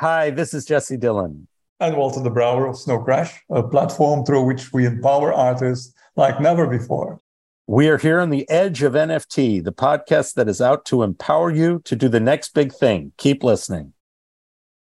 Hi, this is Jesse Dylan. And Walter de Brouwer of Snowcrash, a platform through which we empower artists like never before. We are here on the edge of NFT, the podcast that is out to empower you to do the next big thing. Keep listening.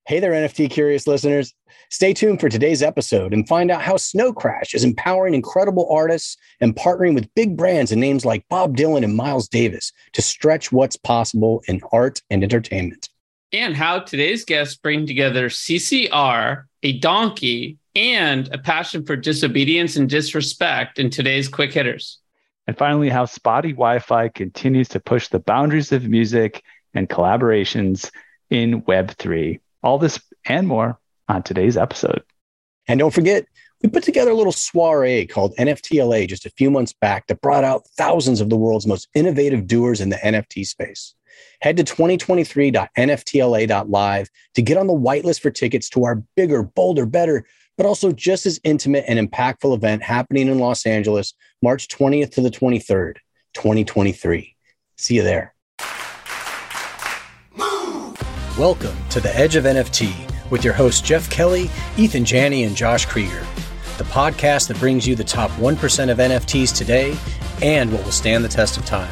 Hey there, NFT curious listeners. Stay tuned for today's episode and find out how Snowcrash is empowering incredible artists and partnering with big brands and names like Bob Dylan and Miles Davis to stretch what's possible in art and entertainment. And how today's guests bring together CCR, a donkey, and a passion for disobedience and disrespect in today's quick hitters. And finally, how Spottie Wifi continues to push the boundaries of music and collaborations in Web3. All this and more on today's episode. And don't forget, we put together a little soiree called NFTLA just a few months back that brought out thousands of the world's most innovative doers in the NFT space. Head to 2023.nftla.live to get on the whitelist for tickets to our bigger, bolder, better, but also just as intimate and impactful event happening in Los Angeles, March 20th to the 23rd, 2023. See you there. Welcome to the Edge of NFT with your hosts Jeff Kelley, Eathan Janney, and Josh Kriger, the podcast that brings you the top 1% of NFTs today and what will stand the test of time.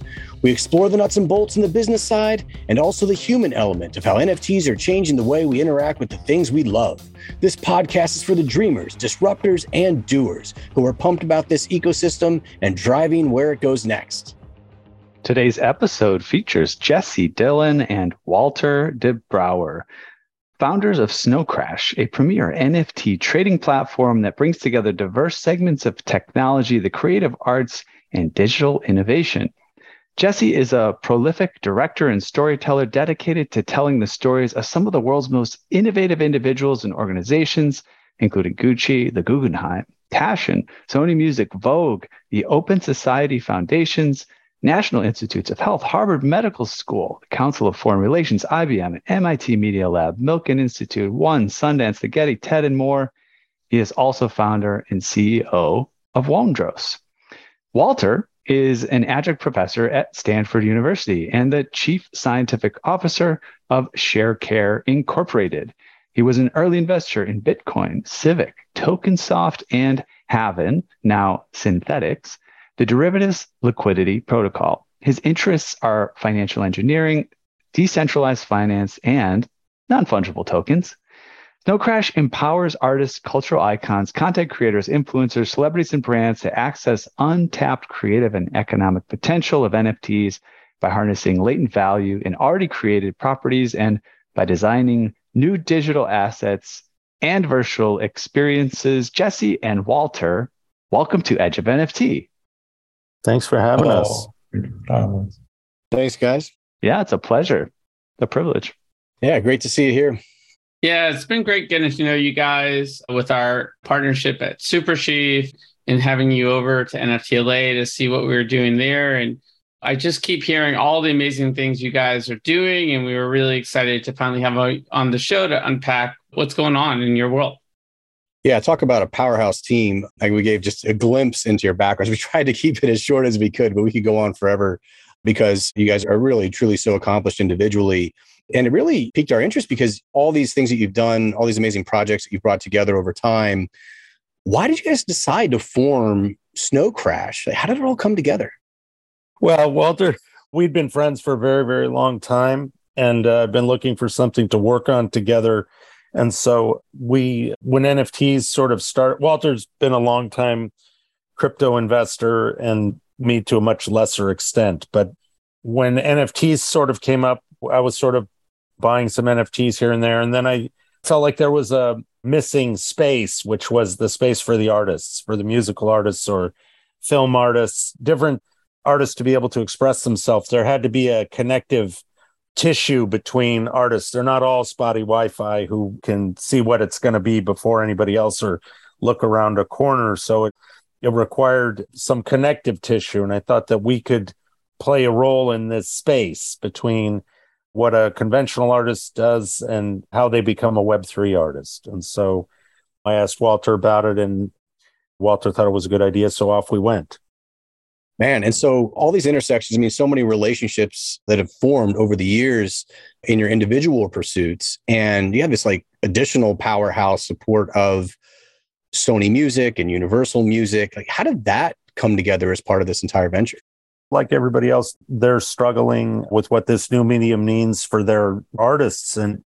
We explore the nuts and bolts in the business side and also the human element of how NFTs are changing the way we interact with the things we love. This podcast is for the dreamers, disruptors, and doers who are pumped about this ecosystem and driving where it goes next. Today's episode features Jesse Dylan and Walter de Brouwer, founders of Snowcrash, a premier NFT trading platform that brings together diverse segments of technology, the creative arts, and digital innovation. Jesse is a prolific director and storyteller dedicated to telling the stories of some of the world's most innovative individuals and organizations, including Gucci, the Guggenheim, Passion, Sony Music, Vogue, the Open Society Foundations, National Institutes of Health, Harvard Medical School, Council of Foreign Relations, IBM, MIT Media Lab, Milken Institute, One, Sundance, the Getty, TED, and more. He is also founder and CEO of Wondros. Walter is an adjunct professor at Stanford University and the chief scientific officer of ShareCare Incorporated. He was an early investor in Bitcoin, Civic, TokenSoft, and Havven, now Synthetix, the derivatives liquidity protocol. His interests are financial engineering, decentralized finance, and non fungible tokens. Snowcrash empowers artists, cultural icons, content creators, influencers, celebrities, and brands to access untapped creative and economic potential of NFTs by harnessing latent value in already created properties and by designing new digital assets and virtual experiences. Jesse and Walter, welcome to Edge of NFT. Thanks for having us. Thanks, guys. Yeah, it's a pleasure, a privilege. Yeah, great to see you here. Yeah, it's been great getting to know you guys with our partnership at Super and having you over to NFTLA to see what we were doing there. And I just keep hearing all the amazing things you guys are doing. And we were really excited to finally have you on the show to unpack what's going on in your world. Yeah, talk about a powerhouse team. Like we gave just a glimpse into your backgrounds. We tried to keep it as short as we could, but we could go on forever because you guys are really, truly so accomplished individually. And it really piqued our interest because all these things that you've done, all these amazing projects that you've brought together over time, why did you guys decide to form Snowcrash? How did it all come together? Well, Walter, we'd been friends for a very, very long time and uh, been looking for something to work on together. And so we, when NFTs sort of start, Walter's been a long time crypto investor and me to a much lesser extent. But when NFTs sort of came up, I was sort of buying some NFTs here and there. And then I felt like there was a missing space, which was the space for the artists, for the musical artists or film artists, different artists to be able to express themselves. There had to be a connective tissue between artists. They're not all Spottie Wifi who can see what it's going to be before anybody else or look around a corner. So it, it required some connective tissue. And I thought that we could play a role in this space between what a conventional artist does and how they become a Web3 artist. And so I asked Walter about it, and Walter thought it was a good idea. So off we went. Man, and so all these intersections, I mean, so many relationships that have formed over the years in your individual pursuits. And you have this like additional powerhouse support of Sony Music and Universal Music. Like, how did that come together as part of this entire venture? Like everybody else, they're struggling with what this new medium means for their artists. And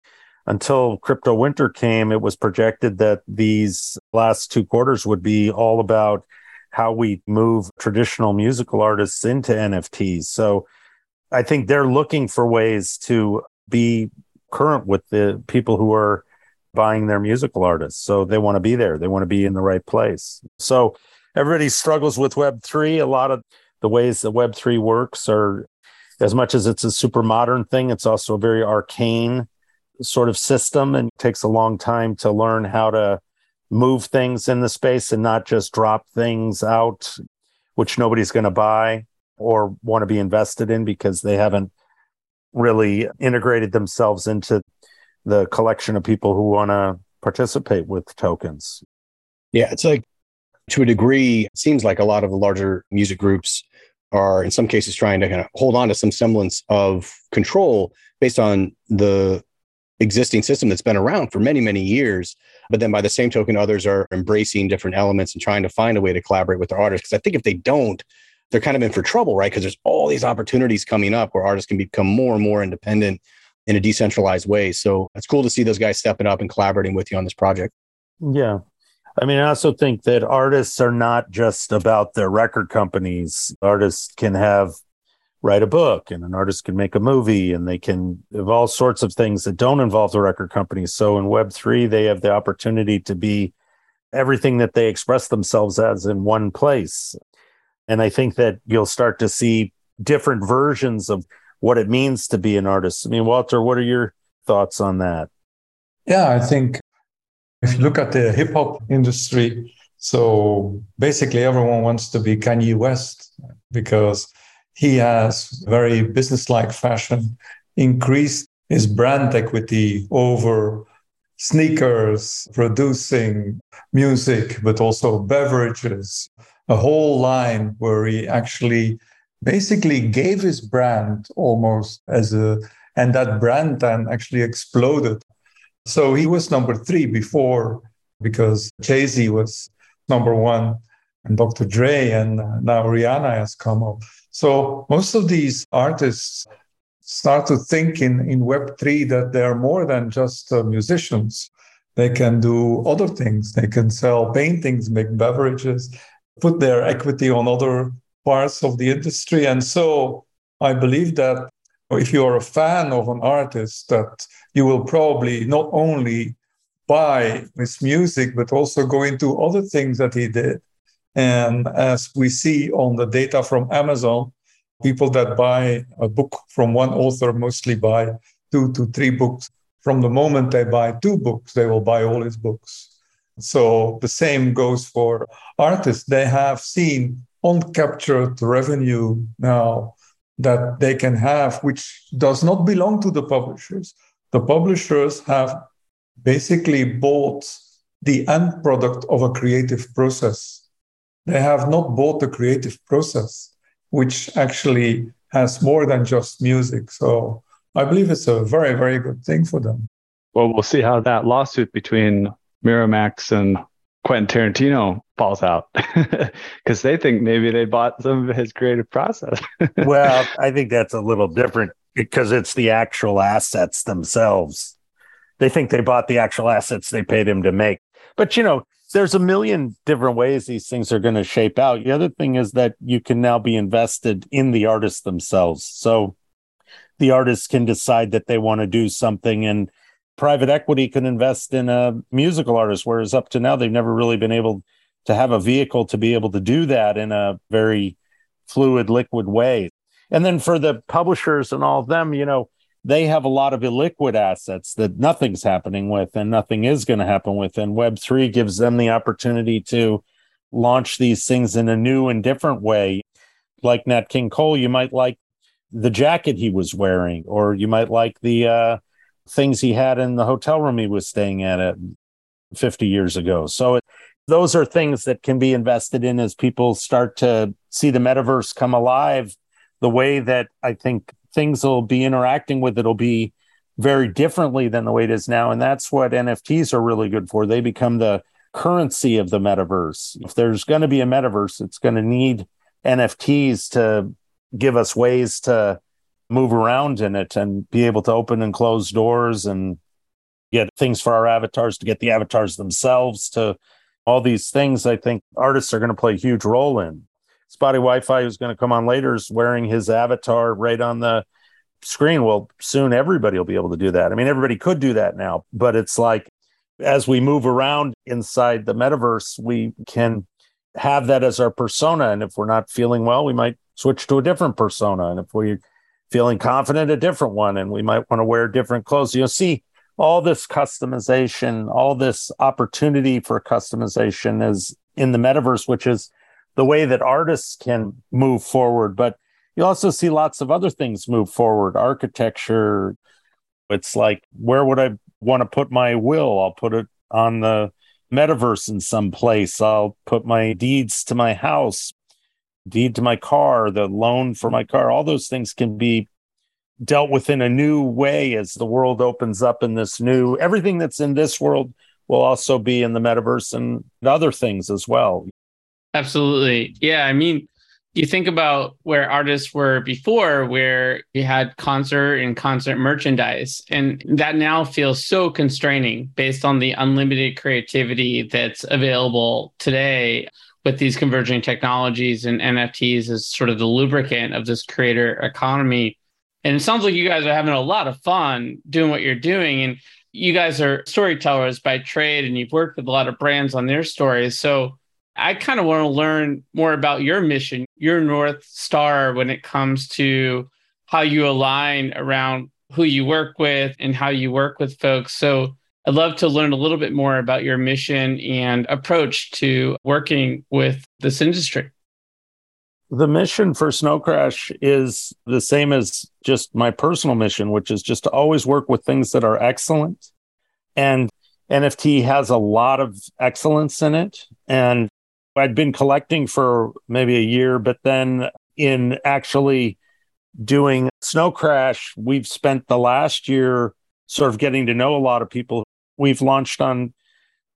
until crypto winter came, it was projected that these last two quarters would be all about how we move traditional musical artists into NFTs. So I think they're looking for ways to be current with the people who are buying their musical artists. So they want to be there, they want to be in the right place. So everybody struggles with Web3. A lot of the ways that Web3 works are as much as it's a super modern thing, it's also a very arcane sort of system and takes a long time to learn how to move things in the space and not just drop things out which nobody's going to buy or want to be invested in because they haven't really integrated themselves into the collection of people who want to participate with tokens. Yeah, it's like to a degree, it seems like a lot of the larger music groups are in some cases trying to kind of hold on to some semblance of control based on the existing system that's been around for many, many years. But then by the same token, others are embracing different elements and trying to find a way to collaborate with their artists. Because I think if they don't, they're kind of in for trouble, right? Because there's all these opportunities coming up where artists can become more and more independent in a decentralized way. So it's cool to see those guys stepping up and collaborating with you on this project. Yeah. I mean, I also think that artists are not just about their record companies. Artists can have write a book and an artist can make a movie and they can have all sorts of things that don't involve the record companies. So in Web3, they have the opportunity to be everything that they express themselves as in one place. And I think that you'll start to see different versions of what it means to be an artist. I mean, Walter, what are your thoughts on that? Yeah, I think if you look at the hip hop industry, so basically everyone wants to be Kanye West because he has very businesslike fashion increased his brand equity over sneakers, producing music, but also beverages, a whole line where he actually basically gave his brand almost as a, and that brand then actually exploded. So he was number three before because Jay Z was number one and Dr. Dre, and now Rihanna has come up. So most of these artists start to think in, in Web3 that they're more than just uh, musicians. They can do other things. They can sell paintings, make beverages, put their equity on other parts of the industry. And so I believe that if you are a fan of an artist, that you will probably not only buy his music, but also go into other things that he did. And as we see on the data from Amazon, people that buy a book from one author mostly buy two to three books. From the moment they buy two books, they will buy all his books. So the same goes for artists. They have seen uncaptured revenue now that they can have, which does not belong to the publishers. The publishers have basically bought the end product of a creative process they have not bought the creative process, which actually has more than just music. So I believe it's a very, very good thing for them. Well, we'll see how that lawsuit between Miramax and Quentin Tarantino falls out because they think maybe they bought some of his creative process. well, I think that's a little different because it's the actual assets themselves. They think they bought the actual assets they paid him to make. But, you know, there's a million different ways these things are going to shape out. The other thing is that you can now be invested in the artists themselves. So the artists can decide that they want to do something and private equity can invest in a musical artist whereas up to now they've never really been able to have a vehicle to be able to do that in a very fluid liquid way. And then for the publishers and all of them, you know, they have a lot of illiquid assets that nothing's happening with and nothing is going to happen with. And Web3 gives them the opportunity to launch these things in a new and different way. Like Nat King Cole, you might like the jacket he was wearing, or you might like the uh, things he had in the hotel room he was staying at it 50 years ago. So it, those are things that can be invested in as people start to see the metaverse come alive the way that I think things will be interacting with it'll be very differently than the way it is now. And that's what NFTs are really good for. They become the currency of the metaverse. If there's going to be a metaverse, it's going to need NFTs to give us ways to move around in it and be able to open and close doors and get things for our avatars, to get the avatars themselves, to all these things. I think artists are going to play a huge role in. Spottie Wifi, who's going to come on later, is wearing his avatar right on the screen. Well, soon everybody will be able to do that. I mean, everybody could do that now, but it's like as we move around inside the metaverse, we can have that as our persona. And if we're not feeling well, we might switch to a different persona. And if we're feeling confident, a different one. And we might want to wear different clothes. You'll see all this customization, all this opportunity for customization is in the metaverse, which is the way that artists can move forward. But you also see lots of other things move forward architecture. It's like, where would I want to put my will? I'll put it on the metaverse in some place. I'll put my deeds to my house, deed to my car, the loan for my car. All those things can be dealt with in a new way as the world opens up in this new everything that's in this world will also be in the metaverse and other things as well Absolutely. Yeah. I mean, you think about where artists were before, where you had concert and concert merchandise, and that now feels so constraining based on the unlimited creativity that's available today with these converging technologies and NFTs as sort of the lubricant of this creator economy. And it sounds like you guys are having a lot of fun doing what you're doing. And you guys are storytellers by trade, and you've worked with a lot of brands on their stories. So, I kind of want to learn more about your mission, your North Star when it comes to how you align around who you work with and how you work with folks. So I'd love to learn a little bit more about your mission and approach to working with this industry. The mission for Snowcrash is the same as just my personal mission, which is just to always work with things that are excellent. And NFT has a lot of excellence in it. And I'd been collecting for maybe a year, but then in actually doing Snowcrash, we've spent the last year sort of getting to know a lot of people. We've launched on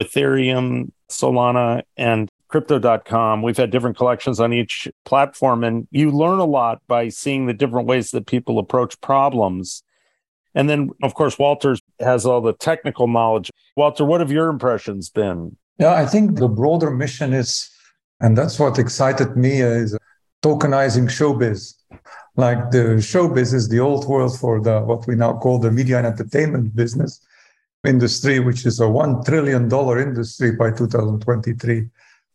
Ethereum, Solana, and crypto.com. We've had different collections on each platform, and you learn a lot by seeing the different ways that people approach problems. And then, of course, Walter has all the technical knowledge. Walter, what have your impressions been? Yeah, I think the broader mission is, and that's what excited me, is tokenizing showbiz. Like the showbiz is the old world for the what we now call the media and entertainment business industry, which is a one trillion dollar industry by 2023.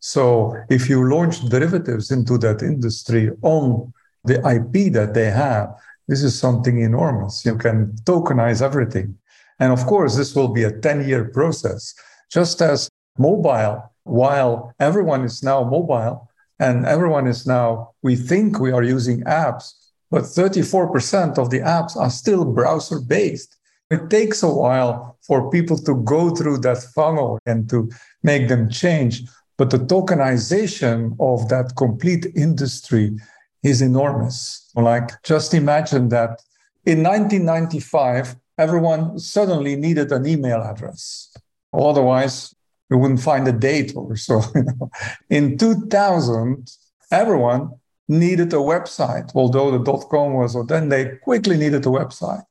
So if you launch derivatives into that industry on the IP that they have, this is something enormous. You can tokenize everything. And of course, this will be a 10 year process. Just as mobile, while everyone is now mobile and everyone is now, we think we are using apps, but 34% of the apps are still browser based. It takes a while for people to go through that funnel and to make them change. But the tokenization of that complete industry is enormous. Like, just imagine that in 1995, everyone suddenly needed an email address. Otherwise, we wouldn't find a date or so. In 2000, everyone needed a website, although the dot com was, or then they quickly needed a website.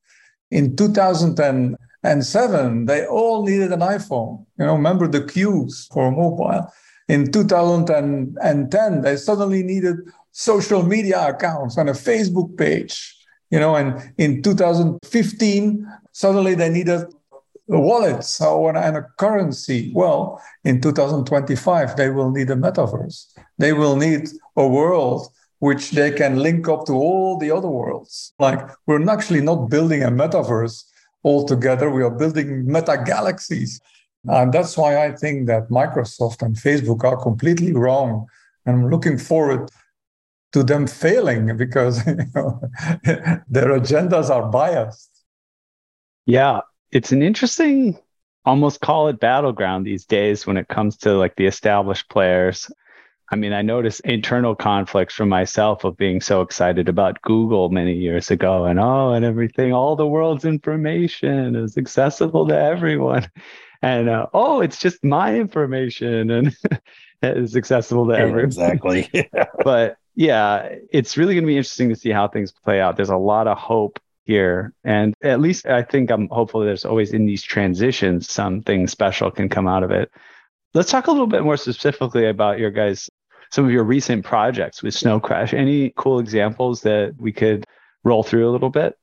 In 2007, they all needed an iPhone. You know, remember the queues for mobile. In 2010, they suddenly needed social media accounts and a Facebook page. You know, and in 2015, suddenly they needed wallets or, and a currency. Well, in 2025, they will need a metaverse. They will need a world which they can link up to all the other worlds. Like we're actually not building a metaverse altogether, we are building meta galaxies. Mm-hmm. And that's why I think that Microsoft and Facebook are completely wrong. And I'm looking forward to them failing because you know, their agendas are biased. Yeah, it's an interesting, almost call it battleground these days when it comes to like the established players. I mean, I notice internal conflicts for myself of being so excited about Google many years ago and oh, and everything, all the world's information is accessible to everyone. And uh, oh, it's just my information and it's accessible to everyone. Exactly. but yeah, it's really going to be interesting to see how things play out. There's a lot of hope here. And at least I think I'm hopeful there's always in these transitions, something special can come out of it. Let's talk a little bit more specifically about your guys, some of your recent projects with Snowcrash. Any cool examples that we could roll through a little bit?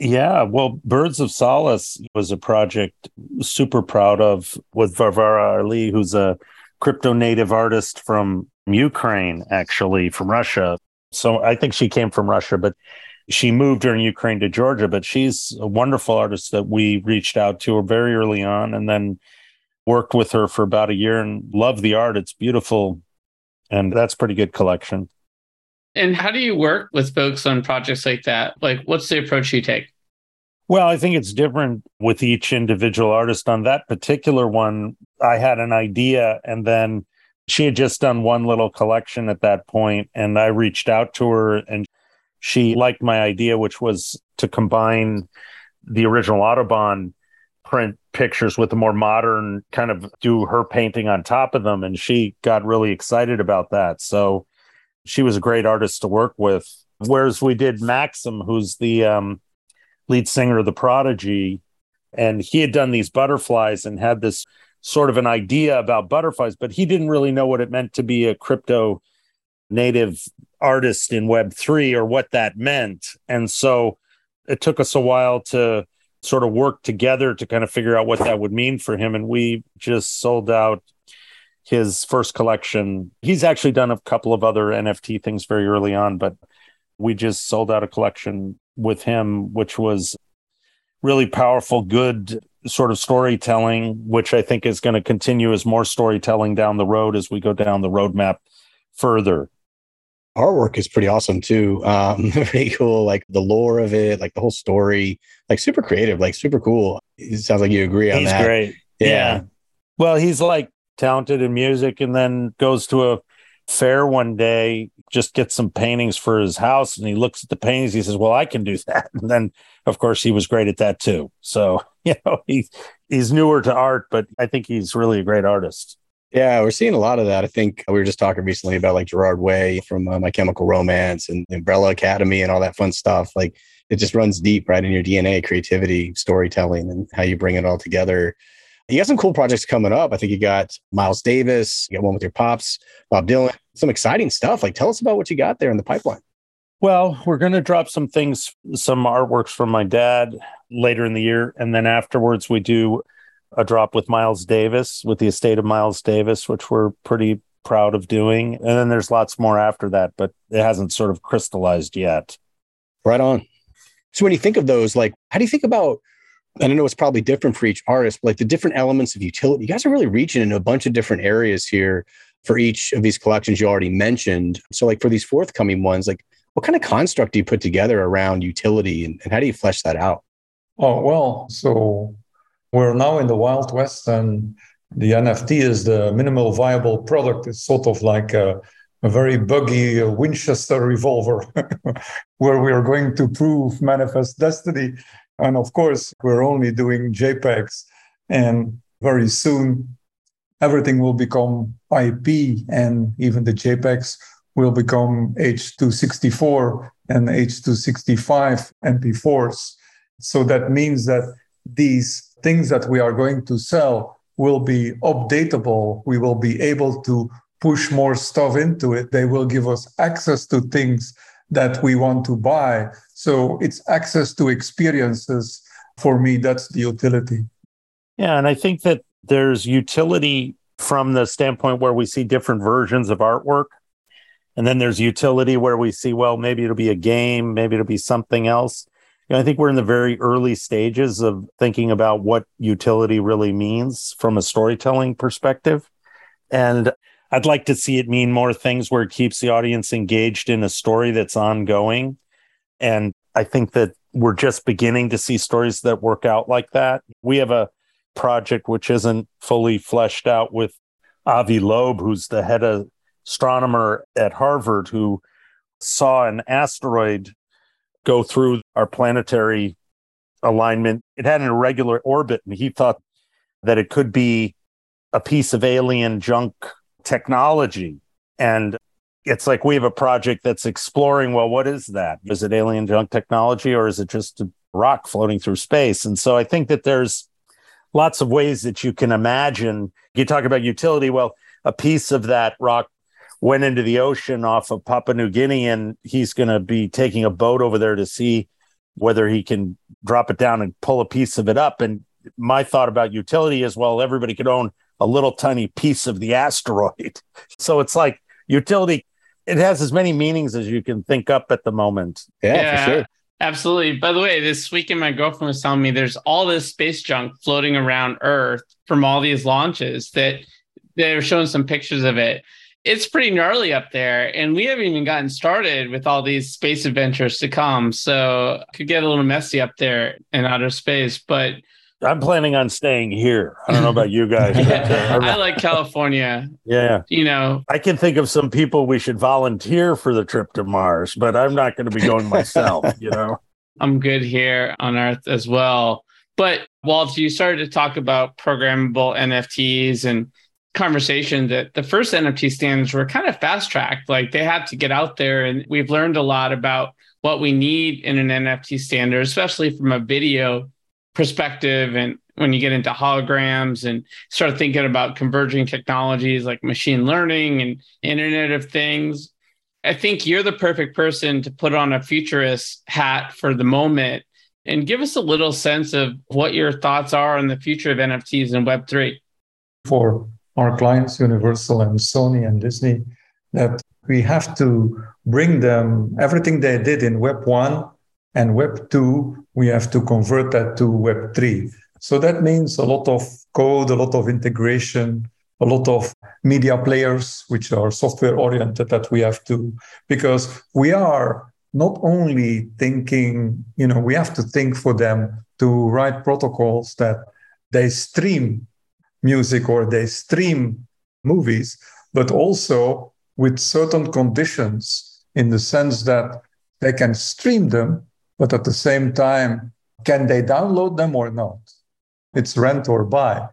Yeah, well, Birds of Solace was a project super proud of with Varvara Arli, who's a crypto native artist from Ukraine, actually, from Russia. So I think she came from Russia, but she moved during Ukraine to Georgia. But she's a wonderful artist that we reached out to her very early on and then worked with her for about a year and loved the art. It's beautiful. And that's pretty good collection. And how do you work with folks on projects like that? Like, what's the approach you take? Well, I think it's different with each individual artist. On that particular one, I had an idea, and then she had just done one little collection at that point, and I reached out to her, and she liked my idea, which was to combine the original Audubon print pictures with the more modern kind of do her painting on top of them. And she got really excited about that. So she was a great artist to work with. Whereas we did Maxim, who's the um, lead singer of The Prodigy, and he had done these butterflies and had this sort of an idea about butterflies, but he didn't really know what it meant to be a crypto native artist in Web3 or what that meant. And so it took us a while to sort of work together to kind of figure out what that would mean for him. And we just sold out his first collection. He's actually done a couple of other NFT things very early on, but we just sold out a collection with him, which was really powerful, good sort of storytelling, which I think is going to continue as more storytelling down the road as we go down the roadmap further artwork is pretty awesome too. Um, pretty cool, like the lore of it, like the whole story, like super creative, like super cool. It sounds like you agree on he's that. great. Yeah. yeah. Well, he's like talented in music and then goes to a fair one day, just gets some paintings for his house and he looks at the paintings. He says, Well, I can do that. And then, of course, he was great at that too. So, you know, he's, he's newer to art, but I think he's really a great artist. Yeah, we're seeing a lot of that. I think we were just talking recently about like Gerard Way from uh, My Chemical Romance and Umbrella Academy and all that fun stuff. Like it just runs deep right in your DNA, creativity, storytelling, and how you bring it all together. You got some cool projects coming up. I think you got Miles Davis, you got one with your pops, Bob Dylan, some exciting stuff. Like tell us about what you got there in the pipeline. Well, we're going to drop some things, some artworks from my dad later in the year. And then afterwards, we do a drop with Miles Davis, with the estate of Miles Davis, which we're pretty proud of doing. And then there's lots more after that, but it hasn't sort of crystallized yet. Right on. So when you think of those, like, how do you think about? I know it's probably different for each artist, but like the different elements of utility. You guys are really reaching into a bunch of different areas here for each of these collections you already mentioned. So, like for these forthcoming ones, like what kind of construct do you put together around utility and, and how do you flesh that out? Oh, well, so we're now in the Wild West, and the NFT is the minimal viable product. It's sort of like a, a very buggy uh, Winchester revolver, where we are going to prove manifest destiny. And of course, we're only doing JPEGs. And very soon, everything will become IP, and even the JPEGs will become H264 and H265 MP4s. So that means that these things that we are going to sell will be updatable. We will be able to push more stuff into it. They will give us access to things that we want to buy. So it's access to experiences. For me, that's the utility. Yeah. And I think that there's utility from the standpoint where we see different versions of artwork. And then there's utility where we see, well, maybe it'll be a game, maybe it'll be something else. You know, I think we're in the very early stages of thinking about what utility really means from a storytelling perspective. And I'd like to see it mean more things where it keeps the audience engaged in a story that's ongoing. And I think that we're just beginning to see stories that work out like that. We have a project which isn't fully fleshed out with Avi Loeb, who's the head of astronomer at Harvard, who saw an asteroid go through our planetary alignment. It had an irregular orbit, and he thought that it could be a piece of alien junk technology. And it's like we have a project that's exploring well, what is that? Is it alien junk technology or is it just a rock floating through space? And so I think that there's lots of ways that you can imagine. You talk about utility. Well, a piece of that rock went into the ocean off of Papua New Guinea, and he's going to be taking a boat over there to see whether he can drop it down and pull a piece of it up. And my thought about utility is well, everybody could own a little tiny piece of the asteroid. So it's like utility, it has as many meanings as you can think up at the moment. Yeah, yeah. for sure. Absolutely. By the way, this weekend, my girlfriend was telling me there's all this space junk floating around Earth from all these launches that they're showing some pictures of it. It's pretty gnarly up there, and we haven't even gotten started with all these space adventures to come. So it could get a little messy up there in outer space, but I'm planning on staying here. I don't know about you guys. yeah, uh, I like California. Yeah. You know, I can think of some people we should volunteer for the trip to Mars, but I'm not going to be going myself, you know. I'm good here on Earth as well. But Walt, you started to talk about programmable NFTs and conversation that the first NFT standards were kind of fast tracked. Like they had to get out there, and we've learned a lot about what we need in an NFT standard, especially from a video perspective and when you get into holograms and start thinking about converging technologies like machine learning and internet of things i think you're the perfect person to put on a futurist hat for the moment and give us a little sense of what your thoughts are on the future of nfts and web3 for our clients universal and sony and disney that we have to bring them everything they did in web 1 and Web 2, we have to convert that to Web 3. So that means a lot of code, a lot of integration, a lot of media players, which are software oriented, that we have to, because we are not only thinking, you know, we have to think for them to write protocols that they stream music or they stream movies, but also with certain conditions in the sense that they can stream them but at the same time, can they download them or not? It's rent or buy.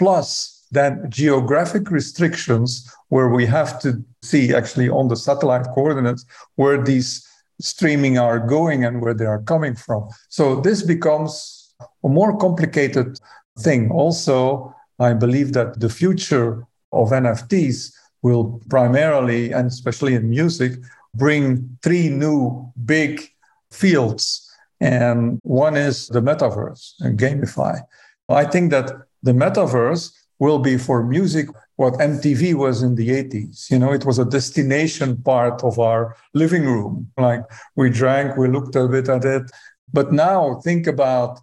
Plus, then geographic restrictions where we have to see actually on the satellite coordinates where these streaming are going and where they are coming from. So this becomes a more complicated thing. Also, I believe that the future of NFTs will primarily, and especially in music, bring three new big fields. And one is the metaverse and gamify. I think that the metaverse will be for music what MTV was in the 80s. You know, it was a destination part of our living room. Like we drank, we looked a bit at it. But now think about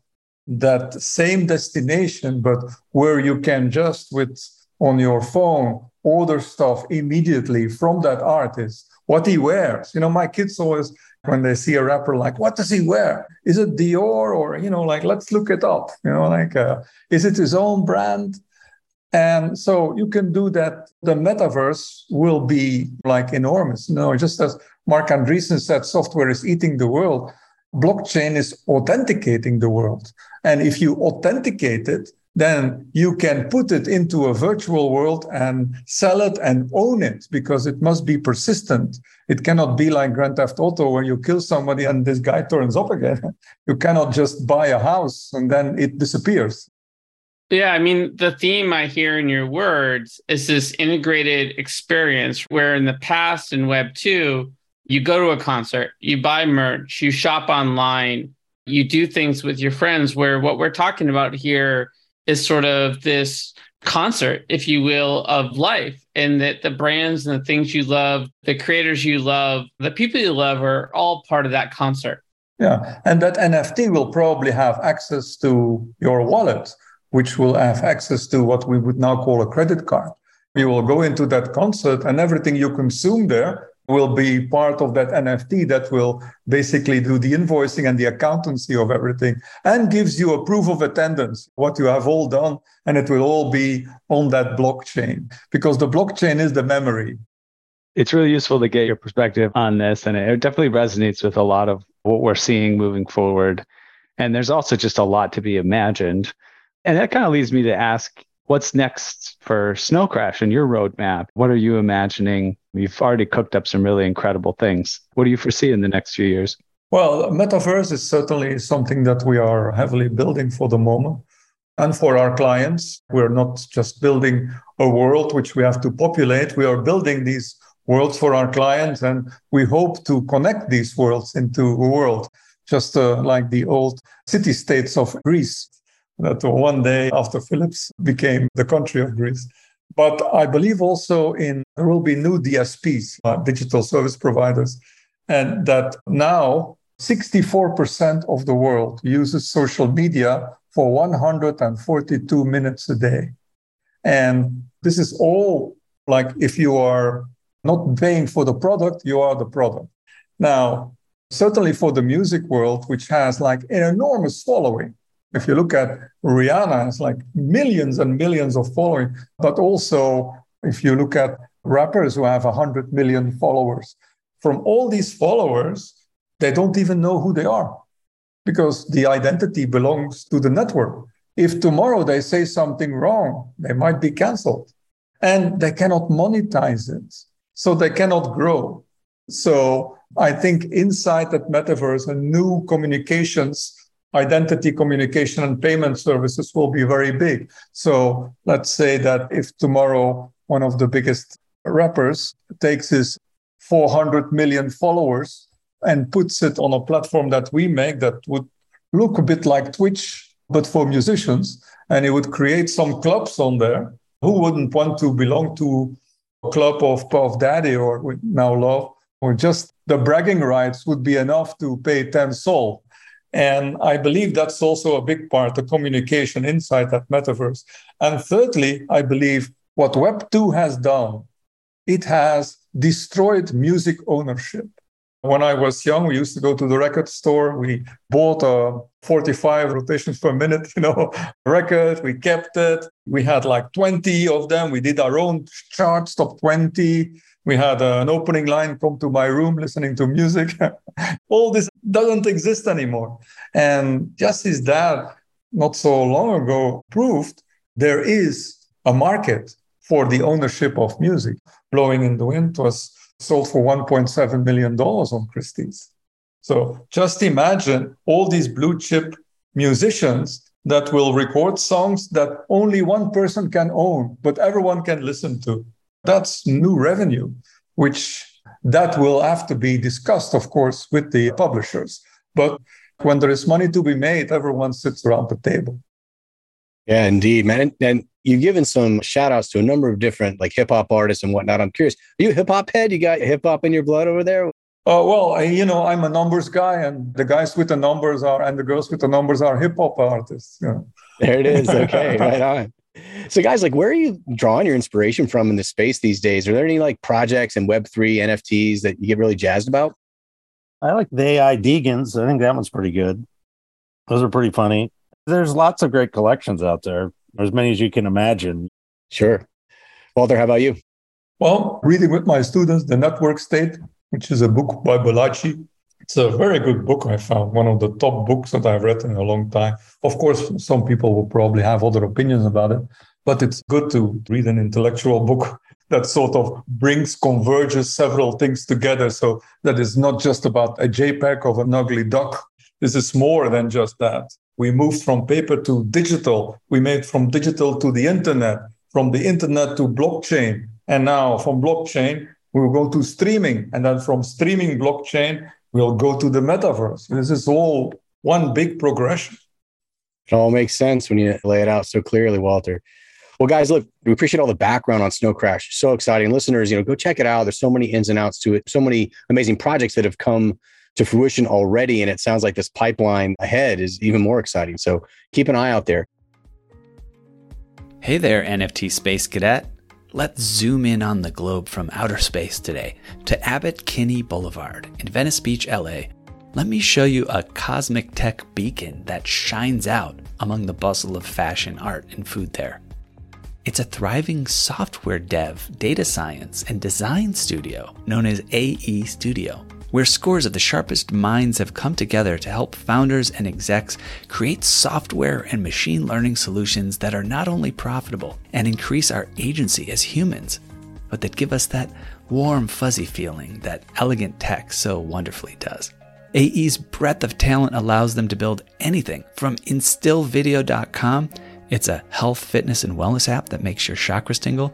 that same destination, but where you can just with on your phone order stuff immediately from that artist, what he wears. You know, my kids always when they see a rapper like what does he wear? Is it dior or you know like let's look it up you know like uh, is it his own brand? And so you can do that. The metaverse will be like enormous. Know just as marc andreessen said software is eating the world blockchain is authenticating the world. And if you authenticate it then you can put it into a virtual world and sell it and own it because it must be persistent. It cannot be like Grand Theft Auto where you kill somebody and this guy turns up again. you cannot just buy a house and then it disappears. Yeah, I mean, the theme I hear in your words is this integrated experience where in the past in Web 2, you go to a concert, you buy merch, you shop online, you do things with your friends, where what we're talking about here is sort of this concert, if you will, of life, and that the brands and the things you love, the creators you love, the people you love are all part of that concert. Yeah. And that NFT will probably have access to your wallet, which will have access to what we would now call a credit card. You will go into that concert and everything you consume there will be part of that NFT that will basically do the invoicing and the accountancy of everything and gives you a proof of attendance, what you have all done. And it will all be on that blockchain because the blockchain is the memory. It's really useful to get your perspective on this. And it definitely resonates with a lot of what we're seeing moving forward. And there's also just a lot to be imagined. And that kind of leads me to ask what's next for Snowcrash and your roadmap? What are you imagining? You've already cooked up some really incredible things. What do you foresee in the next few years? Well, metaverse is certainly something that we are heavily building for the moment. And for our clients, we're not just building a world which we have to populate, we are building these worlds for our clients. And we hope to connect these worlds into a world, just uh, like the old city states of Greece that one day after Philips became the country of Greece. But I believe also in there will be new DSPs, uh, digital service providers, and that now 64% of the world uses social media for 142 minutes a day. And this is all like if you are not paying for the product, you are the product. Now, certainly for the music world, which has like an enormous following, if you look at Rihanna, it's like millions and millions of following. But also, if you look at rappers who have 100 million followers, from all these followers, they don't even know who they are because the identity belongs to the network. If tomorrow they say something wrong, they might be canceled and they cannot monetize it. So they cannot grow. So I think inside that metaverse, a new communications identity communication and payment services will be very big. So let's say that if tomorrow one of the biggest rappers takes his 400 million followers and puts it on a platform that we make that would look a bit like Twitch, but for musicians, and it would create some clubs on there. Who wouldn't want to belong to a club of Puff Daddy or now Love? Or just the bragging rights would be enough to pay 10 sol and I believe that's also a big part, the communication inside that metaverse. And thirdly, I believe what Web2 has done, it has destroyed music ownership. When I was young, we used to go to the record store. We bought a 45 rotations per minute, you know, record. We kept it. We had like 20 of them. We did our own charts, top 20. We had an opening line come to my room listening to music. All this doesn't exist anymore. And just as that not so long ago proved, there is a market for the ownership of music. Blowing in the Wind was sold for $1.7 million on Christie's. So just imagine all these blue chip musicians that will record songs that only one person can own, but everyone can listen to. That's new revenue, which that will have to be discussed, of course, with the publishers. But when there is money to be made, everyone sits around the table. Yeah, indeed, man. And you've given some shout outs to a number of different like hip hop artists and whatnot. I'm curious, are you a hip hop head? You got hip hop in your blood over there? Oh, well, you know, I'm a numbers guy, and the guys with the numbers are, and the girls with the numbers are hip hop artists. You know? There it is. Okay, right on. So, guys, like, where are you drawing your inspiration from in the space these days? Are there any like projects and Web3 NFTs that you get really jazzed about? I like the AI Deegans. I think that one's pretty good. Those are pretty funny. There's lots of great collections out there, as many as you can imagine. Sure. Walter, how about you? Well, reading with my students, The Network State, which is a book by Balaji. It's a very good book, I found, one of the top books that I've read in a long time. Of course, some people will probably have other opinions about it, but it's good to read an intellectual book that sort of brings, converges several things together. So that is not just about a JPEG of an ugly duck. This is more than just that. We moved from paper to digital. We made from digital to the internet, from the internet to blockchain. And now from blockchain, we go to streaming. And then from streaming blockchain, we'll go to the metaverse. This is all one big progression. It all makes sense when you lay it out so clearly, Walter. Well, guys, look, we appreciate all the background on Snowcrash. So exciting. Listeners, you know, go check it out. There's so many ins and outs to it, so many amazing projects that have come to fruition already. And it sounds like this pipeline ahead is even more exciting. So keep an eye out there. Hey there, NFT Space Cadet. Let's zoom in on the globe from outer space today to Abbot Kinney Boulevard in Venice Beach, LA. Let me show you a cosmic tech beacon that shines out among the bustle of fashion, art, and food there. It's a thriving software dev, data science, and design studio known as AE Studio, where scores of the sharpest minds have come together to help founders and execs create software and machine learning solutions that are not only profitable and increase our agency as humans, but that give us that warm, fuzzy feeling that elegant tech so wonderfully does. AE's breadth of talent allows them to build anything from instillvideo.com it's a health, fitness, and wellness app that makes your chakras tingle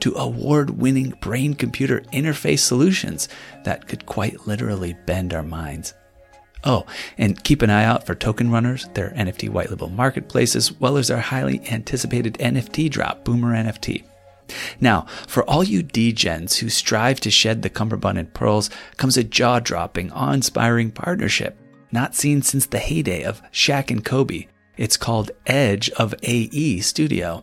to award winning brain computer interface solutions that could quite literally bend our minds. Oh, and keep an eye out for Token Runners, their NFT white label marketplace, as well as our highly anticipated NFT drop, Boomer NFT. Now, for all you degens who strive to shed the cummerbund and pearls, comes a jaw dropping, awe inspiring partnership, not seen since the heyday of Shaq and Kobe. It's called Edge of AE Studio,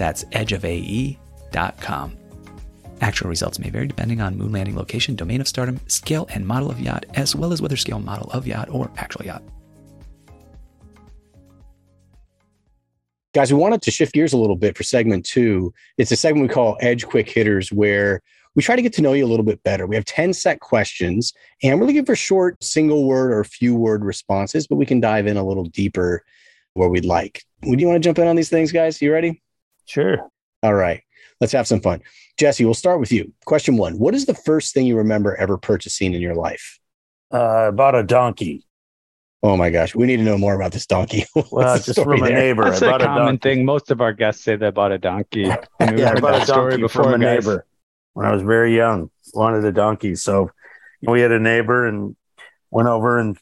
That's edgeofae.com. Actual results may vary depending on moon landing location, domain of stardom, scale and model of yacht, as well as whether scale model of yacht or actual yacht. Guys, we wanted to shift gears a little bit for segment two. It's a segment we call Edge Quick Hitters, where we try to get to know you a little bit better. We have 10 set questions, and we're looking for short single word or few word responses, but we can dive in a little deeper where we'd like. Would you want to jump in on these things, guys? You ready? Sure. All right. Let's have some fun. Jesse, we'll start with you. Question one What is the first thing you remember ever purchasing in your life? Uh, I bought a donkey. Oh my gosh, we need to know more about this donkey. well, just from a there? neighbor. That's a common a thing. Most of our guests say they bought a donkey. yeah, I bought a donkey before, from a guys. neighbor when I was very young. Wanted a donkey, so we had a neighbor and went over and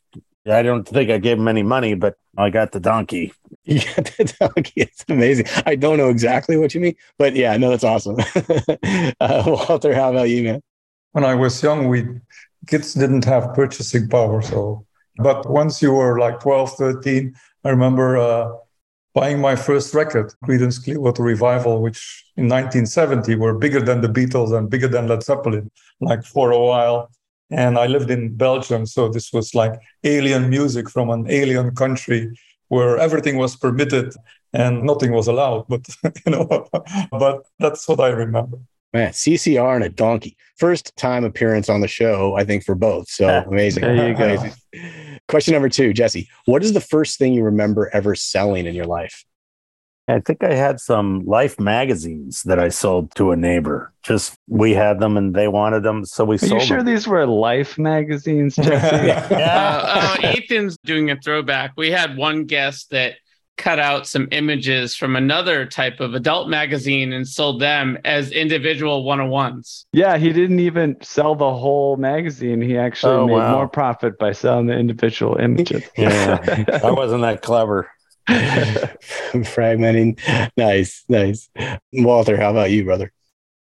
I don't think I gave him any money, but I got the donkey. Got the. It's amazing. I don't know exactly what you mean, but yeah, no, that's awesome. uh, Walter, how about you, man? When I was young, we kids didn't have purchasing power. So, but once you were like 12, 13, I remember uh, buying my first record, Creedence Clearwater Revival, which in 1970 were bigger than the Beatles and bigger than Led Zeppelin, like for a while and I lived in Belgium. So this was like alien music from an alien country where everything was permitted and nothing was allowed. But you know, but that's what I remember. Man, CCR and a donkey. First time appearance on the show, I think, for both. So amazing. There you go. Amazing. Question number two, Jesse. What is the first thing you remember ever selling in your life? I think I had some Life magazines that I sold to a neighbor. Just we had them and they wanted them, so we Are sold. You sure them. these were Life magazines, Jesse? yeah. uh, uh, Eathan's doing a throwback. We had one guest that cut out some images from another type of adult magazine and sold them as individual one-on-ones. Yeah, he didn't even sell the whole magazine. He actually oh, made wow. more profit by selling the individual images. yeah, I wasn't that clever. fragmenting. Nice, nice. Walter, how about you, brother?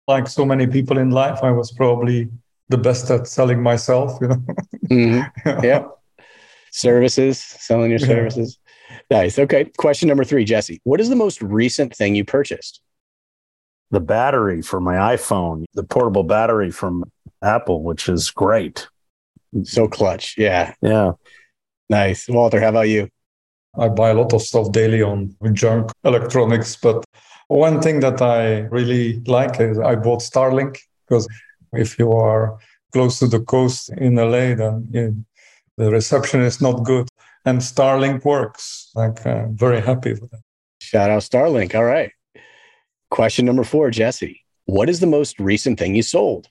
Like so many people in life, I was probably the best at selling myself, you know. mm-hmm. Yeah. Services, selling your services. Yeah. Nice. Okay. Question number three, Jesse. What is the most recent thing you purchased? The battery for my iPhone, the portable battery from Apple, which is great. So clutch. Yeah. Yeah. Nice. Walter, how about you? I buy a lot of stuff daily on junk electronics, but one thing that I really like is I bought Starlink because if you are close to the coast in LA, then you the reception is not good, and Starlink works. Like, I'm very happy with that. Shout out Starlink. All right. Question number four, Jesse. What is the most recent thing you sold?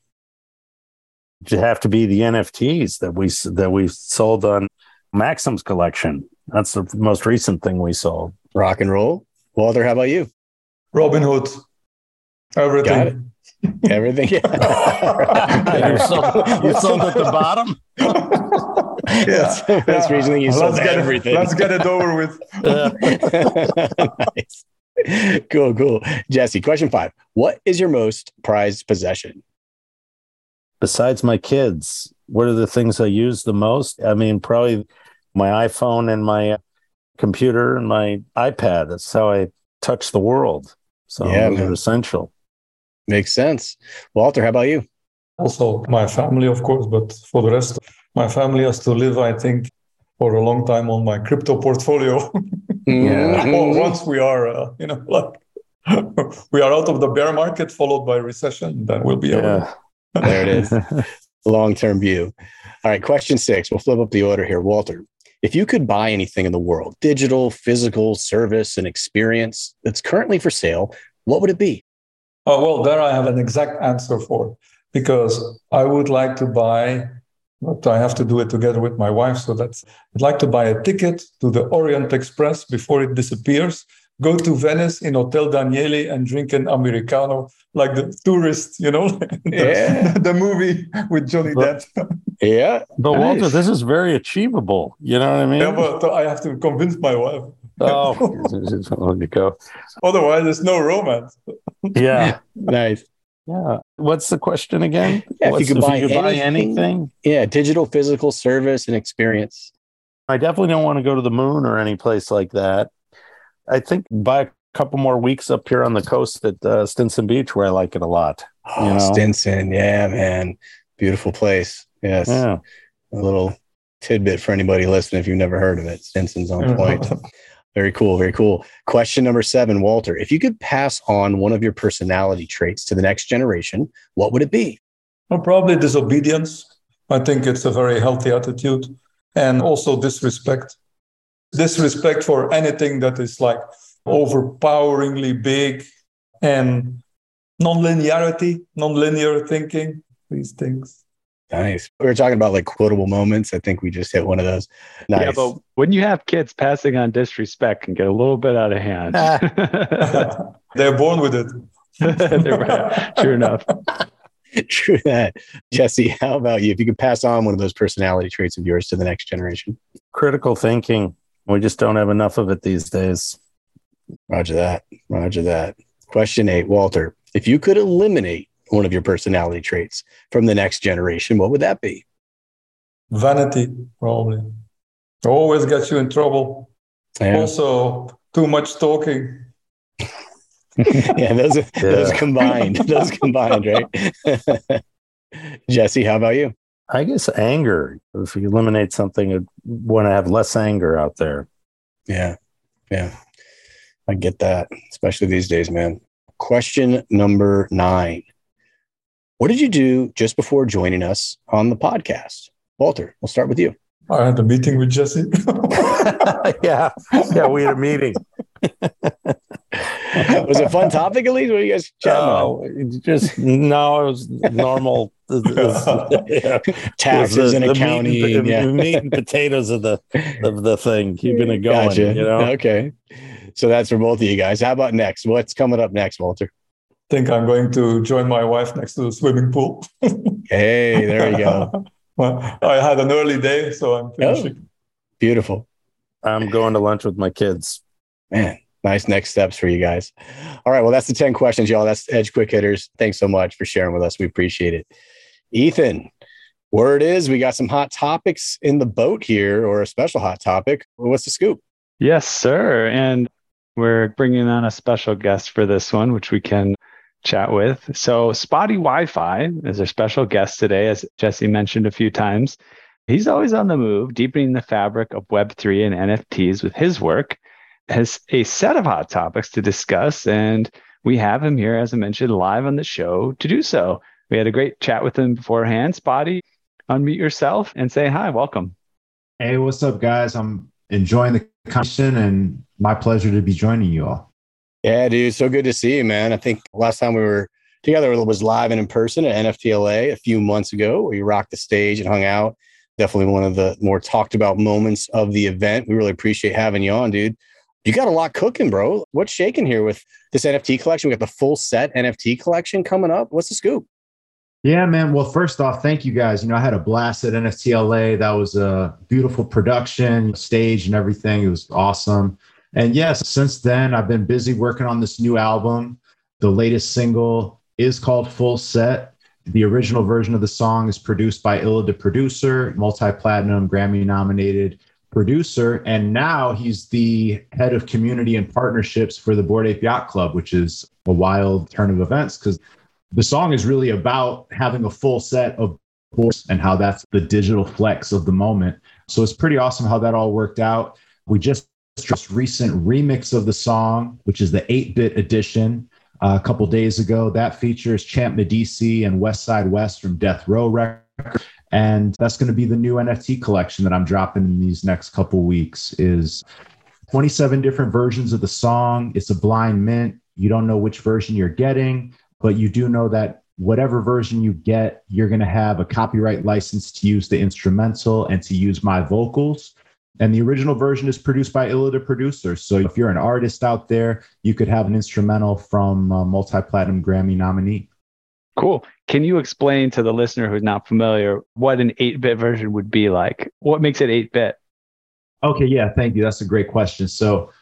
It'd have to be the NFTs that we that we sold on Maxim's collection. That's the most recent thing we saw. Rock and roll. Walter, how about you? Robin Hood. Everything. Everything. you, sold, you sold at the bottom. That's the most recent thing you sold. Let's get everything. It, let's get it over with. nice. Cool, cool. Jesse, question five. What is your most prized possession? Besides my kids, what are the things I use the most? I mean, probably my iPhone and my computer and my iPad. That's how I touch the world. So Yeah, those man. are essential. Makes sense. Walter, how about you? Also, my family, of course, but for the rest, my family has to live, I think, for a long time on my crypto portfolio. Yeah. Well, Mhm. once we are, uh, you know, like we are out of the bear market, followed by recession, then we'll be over. Yeah. There it is. Long term view. All right. Question six. We'll flip up the order here. Walter, if you could buy anything in the world, digital, physical, service, and experience that's currently for sale, what would it be? Oh, well, there I have an exact answer for because I would like to buy, but I have to do it together with my wife. So that's, I'd like to buy a ticket to the Orient Express before it disappears, go to Venice in Hotel Danieli and drink an Americano like the tourist, you know, the, Yeah. the movie with Johnny But- Depp. Yeah. But Walter, Nice. this is very achievable. You know what I mean? Yeah, but I have to convince my wife. oh, there you go. Otherwise, there's no romance. Yeah. Nice. Yeah. What's the question again? Yeah, if you What's- could buy anything- anything, Yeah. Digital, physical, service, and experience. I definitely don't want to go to the moon or any place like that. I think by a couple more weeks up here on the coast at uh, Stinson Beach, where I like it a lot. Oh, know? Stinson. Yeah, man. Beautiful place. Yes. Yeah. A little tidbit for anybody listening if you've never heard of it. Stinson's on point. Very cool. Very cool. Question number seven, Walter. If you could pass on one of your personality traits to the next generation, what would it be? Well, probably disobedience. I think it's a very healthy attitude. And also disrespect. Disrespect for anything that is like overpoweringly big and non-linearity, non-linear thinking, these things. Nice. We were talking about like quotable moments. I think we just hit one of those. Nice. Yeah, but when you have kids passing on disrespect can get a little bit out of hand. Ah. They're born with it. They're right. True enough. True that. Jesse, how about you? If you could pass on one of those personality traits of yours to the next generation. Critical thinking. We just don't have enough of it these days. Roger that. Roger that. Question eight, Walter. If you could eliminate one of your personality traits from the next generation, what would that be? Vanity, probably. Always gets you in trouble. Yeah, Also, too much talking. yeah those, are, those combined. Those combined, right? Jesse, how about you? I guess anger. If you eliminate something, I'd want to have less anger out there. Yeah. Yeah. I get that, especially these days, man. Question number nine. What did you do just before joining us on the podcast? Walter, we'll start with you. I had a meeting with Jesse. yeah. Yeah. We had a meeting. Was it a fun topic at least? What are you guys chatting uh, on? No, it just no, it was normal. It was- yeah. Taxes The- and the meat accounting. and, yeah. meat and potatoes of the of the thing, keeping it going. Gotcha. You know, Okay. So that's for both of you guys. How about next? What's coming up next, Walter? think I'm going to join my wife next to the swimming pool. Hey, there you go. well, I had an early day, so I'm oh, finishing. Beautiful. I'm going to lunch with my kids. Man, nice next steps for you guys. All right. Well, that's the 10 questions, y'all. That's Edge Quick Hitters. Thanks so much for sharing with us. We appreciate it. Eathan, word is we got some hot topics in the boat here, or a special hot topic. What's the scoop? Yes, sir. And we're bringing on a special guest for this one, which we can chat with. So, Spottie Wifi is our special guest today, as Jesse mentioned a few times. He's always on the move, deepening the fabric of Web3 and NFTs with his work. Has a set of hot topics to discuss, and we have him here, as I mentioned, live on the show to do so. We had a great chat with him beforehand. Spottie, unmute yourself and say hi. Welcome. Hey, what's up, guys? I'm enjoying the conversation and my pleasure to be joining you all. Yeah, dude. So good to see you, man. I think last time we were together it was live and in person at NFTLA a few months ago, where you rocked the stage and hung out. Definitely one of the more talked about moments of the event. We really appreciate having you on, dude. You got a lot cooking, bro. What's shaking here with this NFT collection? We got the full set NFT collection coming up. What's the scoop? Yeah, man. Well, first off, thank you guys. You know, I had a blast at NFTLA. That was a beautiful production, stage, and everything. It was awesome. And yes, since then, I've been busy working on this new album. The latest single is called Full Set. The original version of the song is produced by Illa the producer, multi platinum, Grammy nominated producer. And now he's the head of community and partnerships for the Bored Ape Yacht Club, which is a wild turn of events because the song is really about having a full set of boards and how that's the digital flex of the moment. So it's pretty awesome how that all worked out. We just just recent remix of the song, which is the 8 bit edition. Uh, a couple days ago, that features Champ Medici and West Side West from Death Row Records. And that's going to be the new NFT collection that I'm dropping in these next couple weeks is 27 different versions of the song. It's a blind mint. You don't know which version you're getting, but you do know that whatever version you get, you're going to have a copyright license to use the instrumental and to use my vocals. And the original version is produced by Illa the producer. So if you're an artist out there, you could have an instrumental from a multi platinum Grammy nominee. Cool. Can you explain to the listener who's not familiar what an 8 bit version would be like? What makes it 8 bit? Okay, yeah, thank you. That's a great question. So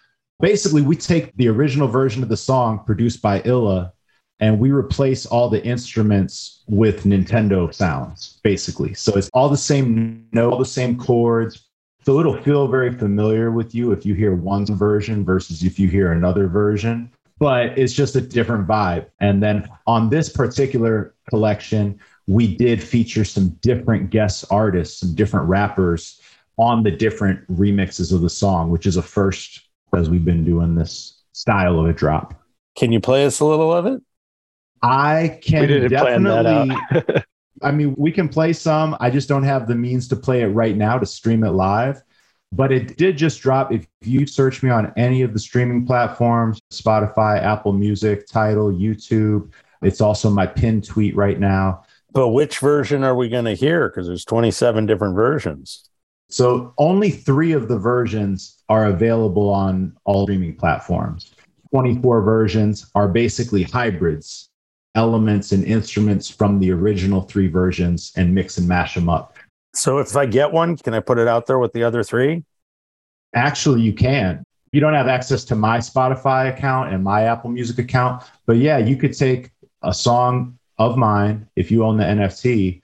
basically, we take the original version of the song produced by Illa and we replace all the instruments with Nintendo sounds, basically. So it's all the same note, all the same chords, so it'll feel very familiar with you if you hear one version versus if you hear another version, but it's just a different vibe. And then on this particular collection, we did feature some different guest artists, some different rappers on the different remixes of the song, which is a first as we've been doing this style of a drop. Can you play us a little of it? I can definitely I mean, we can play some. I just don't have the means to play it right now to stream it live. But it did just drop. If you search me on any of the streaming platforms Spotify, Apple Music, Tidal, YouTube, it's also my pinned tweet right now. But which version are we going to hear? Because there's 27 different versions. So only three of the versions are available on all streaming platforms. 24 versions are basically hybrids elements and instruments from the original three versions and mix and mash them up. So if I get one, can I put it out there with the other three? Actually, you can. You don't have access to my Spotify account and my Apple Music account, but yeah, you could take a song of mine if you own the NFT,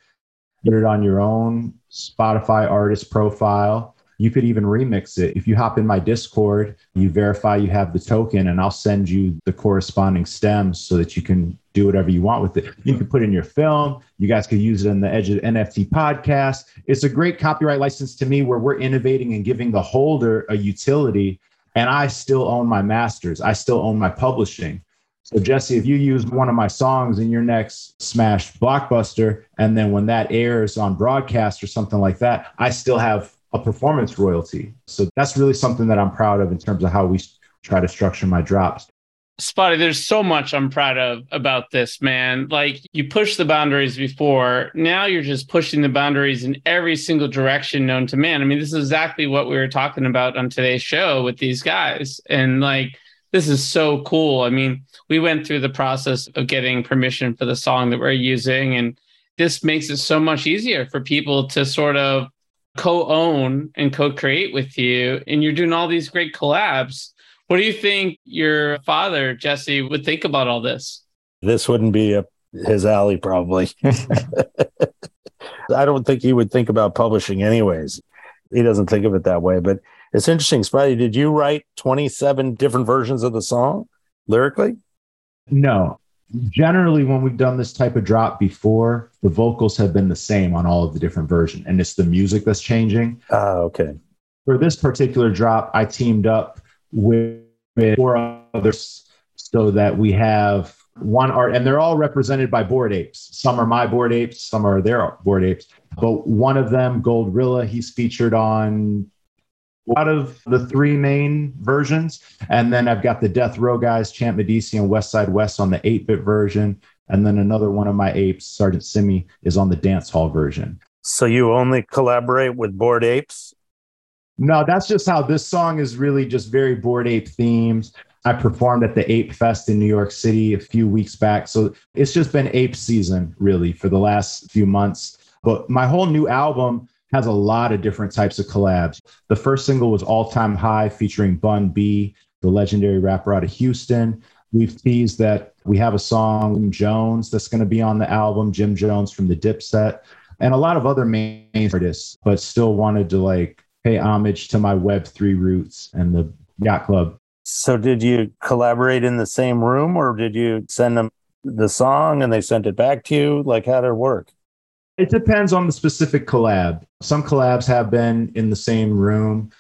put it on your own Spotify artist profile, you could even remix it. If you hop in my Discord, you verify you have the token, and I'll send you the corresponding stems so that you can do whatever you want with it. You can put in your film. You guys could use it in the Edge of NFT podcast. It's a great copyright license to me where we're innovating and giving the holder a utility. And I still own my masters. I still own my publishing. So Jesse, if you use one of my songs in your next smash blockbuster, and then when that airs on broadcast or something like that, I still have a performance royalty. So that's really something that I'm proud of in terms of how we try to structure my drops. Spottie, there's so much I'm proud of about this, man. Like you pushed the boundaries before. Now you're just pushing the boundaries in every single direction known to man. I mean, this is exactly what we were talking about on today's show with these guys. And like, this is so cool. I mean, we went through the process of getting permission for the song that we're using. And this makes it so much easier for people to sort of co-own and co-create with you and you're doing all these great collabs what do you think your father jesse would think about all this? This wouldn't be a, his alley probably. I don't think he would think about publishing anyways. He doesn't think of it that way but it's interesting. Spidey did you write 27 different versions of the song lyrically? No. Generally when we've done this type of drop before the vocals have been the same on all of the different versions and it's the music that's changing uh, okay for this particular drop i teamed up with, with four others so that we have one art and they're all represented by Bored Apes some are my Bored Apes some are their Bored Apes but one of them gold rilla he's featured on out of the three main versions. And then I've got the Death Row guys, Champ Medici and West Side West on the 8 bit version. And then another one of my apes, Sergeant Simi, is on the dance hall version. So you only collaborate with Bored Apes? No, that's just how this song is really just very Bored Ape themes. I performed at the Ape Fest in New York City a few weeks back. So it's just been ape season really for the last few months. But my whole new album has a lot of different types of collabs. The first single was All Time High featuring Bun B, the legendary rapper out of Houston. We've teased that we have a song, Jones, that's going to be on the album, Jim Jones from the Dipset, and a lot of other main artists, but still wanted to like pay homage to my Web3 roots and the Yacht Club. So, did you collaborate in the same room or did you send them the song and they sent it back to you? Like, how did it work? It depends on the specific collab. Some collabs have been in the same room.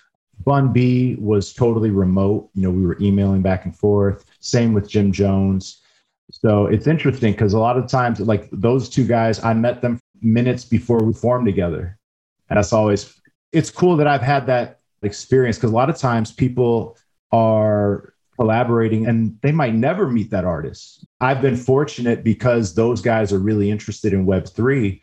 Bun B was totally remote. You know, we were emailing back and forth. Same with Jim Jones. So it's interesting because a lot of times, like those two guys, I met them minutes before we formed together. And that's always, it's cool that I've had that experience because a lot of times people are collaborating and they might never meet that artist. I've been fortunate because those guys are really interested in Web3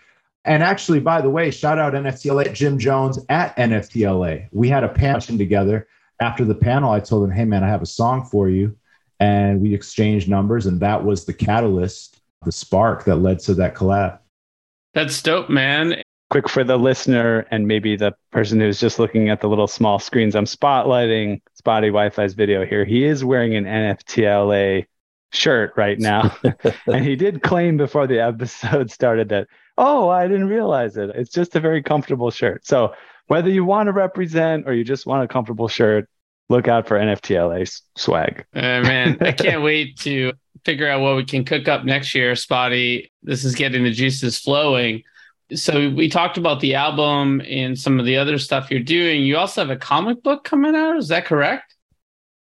and actually, by the way, shout out NFTLA Jim Jones at NFTLA. We had a panel together. After the panel, I told him, "Hey man, I have a song for you," and we exchanged numbers, and that was the catalyst, the spark that led to that collab. That's dope, man. Quick for the listener and maybe the person who's just looking at the little small screens. I'm spotlighting Spottie Wifi's video here. He is wearing an NFTLA shirt right now, and he did claim before the episode started that oh, I didn't realize it. It's just a very comfortable shirt. So whether you want to represent or you just want a comfortable shirt, look out for NFTLA swag. Uh, man, I can't wait to figure out what we can cook up next year, Spottie. This is getting the juices flowing. So we talked about the album and some of the other stuff you're doing. You also have a comic book coming out. Is that correct?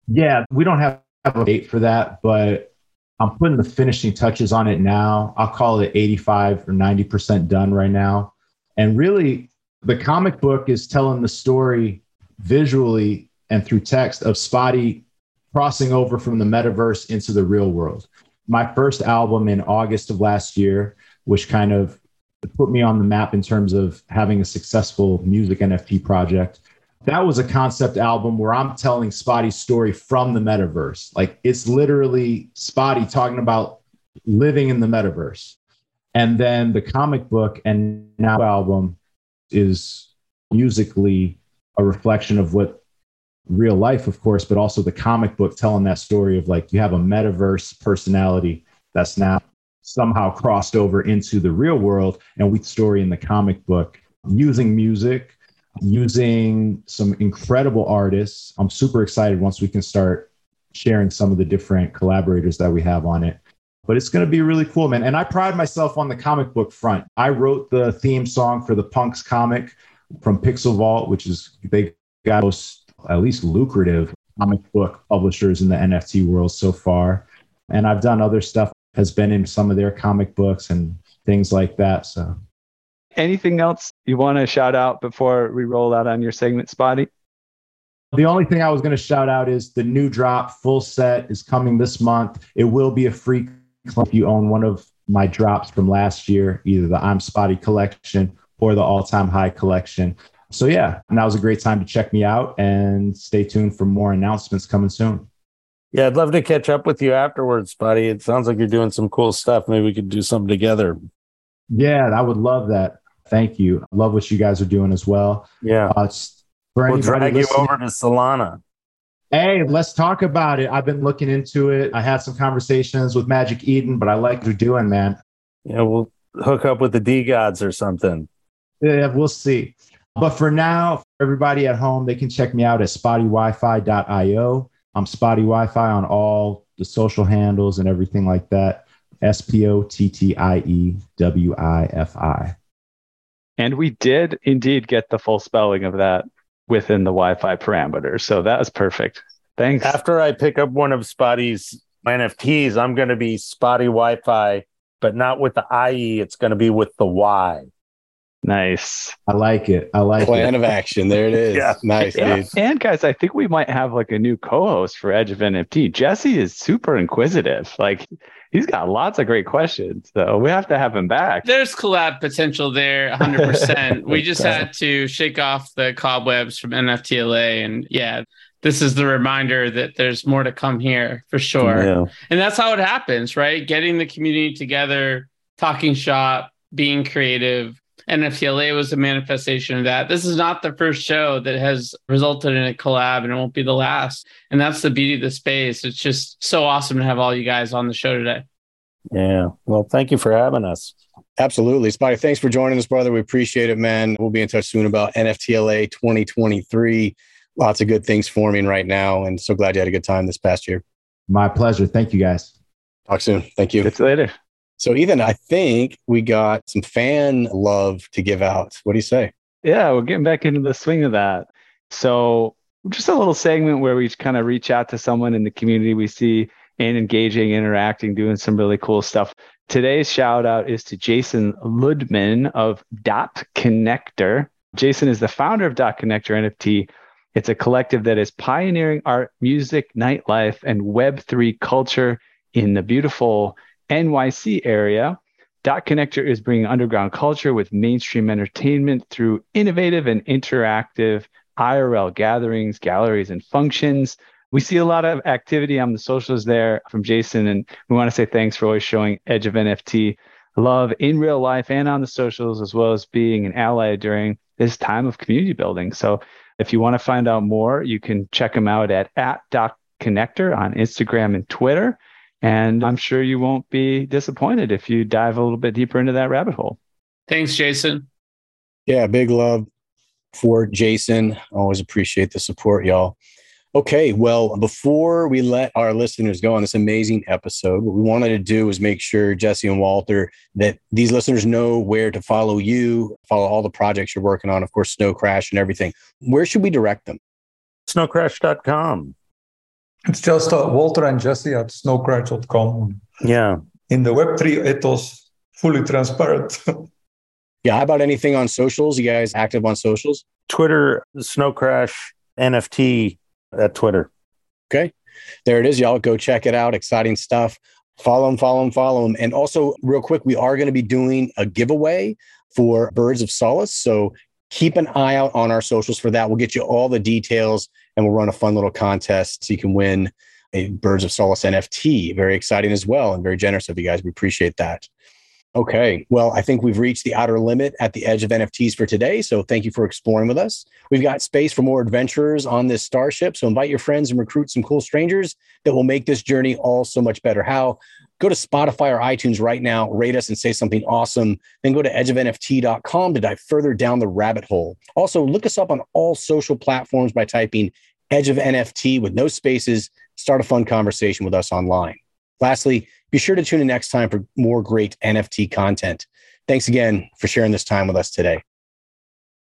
Yeah, we don't have a date for that, but I'm putting the finishing touches on it now. I'll call it 85 or 90% done right now. And really, the comic book is telling the story visually and through text of Spottie crossing over from the metaverse into the real world. My first album in August of last year, which kind of put me on the map in terms of having a successful music NFT project, that was a concept album where I'm telling Spottie's story from the metaverse. Like it's literally Spottie talking about living in the metaverse. And then the comic book and now album is musically a reflection of what real life, of course, but also the comic book telling that story of like you have a metaverse personality that's now somehow crossed over into the real world. And we story in the comic book using music using some incredible artists. I'm super excited once we can start sharing some of the different collaborators that we have on it. But it's going to be really cool, man. And I pride myself on the comic book front. I wrote the theme song for the Punks comic from Pixel Vault, which is they got most at least lucrative comic book publishers in the NFT world so far. And I've done other stuff has been in some of their comic books and things like that. So anything else you want to shout out before we roll out on your segment, Spottie? The only thing I was going to shout out is the new drop full set is coming this month. It will be a free if you own one of my drops from last year, either the I'm Spottie collection or the all time high collection. So, yeah, now's a great time to check me out and stay tuned for more announcements coming soon. Yeah, I'd love to catch up with you afterwards, buddy. It sounds like you're doing some cool stuff. Maybe we could do something together. Yeah, I would love that. Thank you. I love what you guys are doing as well. Yeah. Uh, we'll drag you over to Solana. Hey, let's talk about it. I've been looking into it. I had some conversations with Magic Eden, but I like what you're doing, man. Yeah, we'll hook up with the D gods or something. Yeah, we'll see. But for now, for everybody at home, they can check me out at spottywifi.io. I'm Spottie Wifi on all the social handles and everything like that. S P O T T I E W I F I. And we did indeed get the full spelling of that within the Wi Fi parameters. So that was perfect. Thanks. After I pick up one of Spottie's NFTs, I'm going to be Spotty Wi Fi, but not with the IE. It's going to be with the Y. Nice. I like it. I like Plan it. of action. There it is. Yeah. Nice, Yeah. dude. And guys, I think we might have like a new co-host for Edge of NFT. Jesse is super inquisitive. Like he's got lots of great questions. So we have to have him back. There's collab potential there, 100%. we just had to shake off the cobwebs from NFTLA. And yeah, this is the reminder that there's more to come here for sure. Yeah. And that's how it happens, right? Getting the community together, talking shop, being creative. NFTLA was a manifestation of that. This is not the first show that has resulted in a collab and it won't be the last. And that's the beauty of the space. It's just so awesome to have all you guys on the show today. Yeah. Well, thank you for having us. Absolutely. Spottie, thanks for joining us, brother. We appreciate it, man. We'll be in touch soon about NFTLA 2023. Lots of good things forming right now. And so glad you had a good time this past year. My pleasure. Thank you guys. Talk soon. Thank you. Catch you later. So, Eathan, I think we got some fan love to give out. What do you say? Yeah, we're getting back into the swing of that. So, just a little segment where we kind of reach out to someone in the community we see and engaging, interacting, doing some really cool stuff. Today's shout out is to Jason Ludman of Dot Connector. Jason is the founder of Dot Connector NFT. It's a collective that is pioneering art, music, nightlife, and Web3 culture in the beautiful NYC area. Dot Connector is bringing underground culture with mainstream entertainment through innovative and interactive IRL gatherings, galleries, and functions. We see a lot of activity on the socials there from Jason, and we want to say thanks for always showing Edge of NFT love in real life and on the socials, as well as being an ally during this time of community building. So, if you want to find out more, you can check him out at, at Dot Connector on Instagram and Twitter. And I'm sure you won't be disappointed if you dive a little bit deeper into that rabbit hole. Thanks, Jason. Yeah, big love for Jason. Always appreciate the support, y'all. Okay, well, before we let our listeners go on this amazing episode, what we wanted to do was make sure, Jesse and Walter, that these listeners know where to follow you, follow all the projects you're working on, of course, Snowcrash and everything. Where should we direct them? Snowcrash.com. It's just uh, Walter and Jesse at snowcrash.com. Yeah. In the Web3 ethos, fully transparent. Yeah, how about anything on socials? You guys active on socials? Twitter, Snowcrash NFT at Twitter. Okay. There it is, y'all. Go check it out. Exciting stuff. Follow them, follow them, follow them. And also, real quick, we are going to be doing a giveaway for Birds of Solace. So keep an eye out on our socials for that. We'll get you all the details and we'll run a fun little contest so you can win a Birds of Solace NFT. Very exciting as well and very generous of you guys. We appreciate that. Okay. Well, I think we've reached the outer limit at the edge of NFTs for today. So thank you for exploring with us. We've got space for more adventurers on this starship. So invite your friends and recruit some cool strangers that will make this journey all so much better. How? Go to Spotify or iTunes right now, rate us and say something awesome. Then go to edgeofnft.com to dive further down the rabbit hole. Also, look us up on all social platforms by typing Edge of NFT with no spaces. Start a fun conversation with us online. Lastly, be sure to tune in next time for more great NFT content. Thanks again for sharing this time with us today.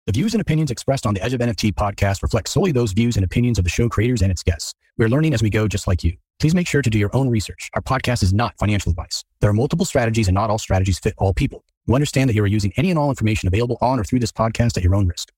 The views and opinions expressed on the Edge of NFT podcast reflect solely those views and opinions of the show creators and its guests. We're learning as we go, just like you. Please make sure to do your own research. Our podcast is not financial advice. There are multiple strategies, and not all strategies fit all people. You understand that you are using any and all information available on or through this podcast at your own risk.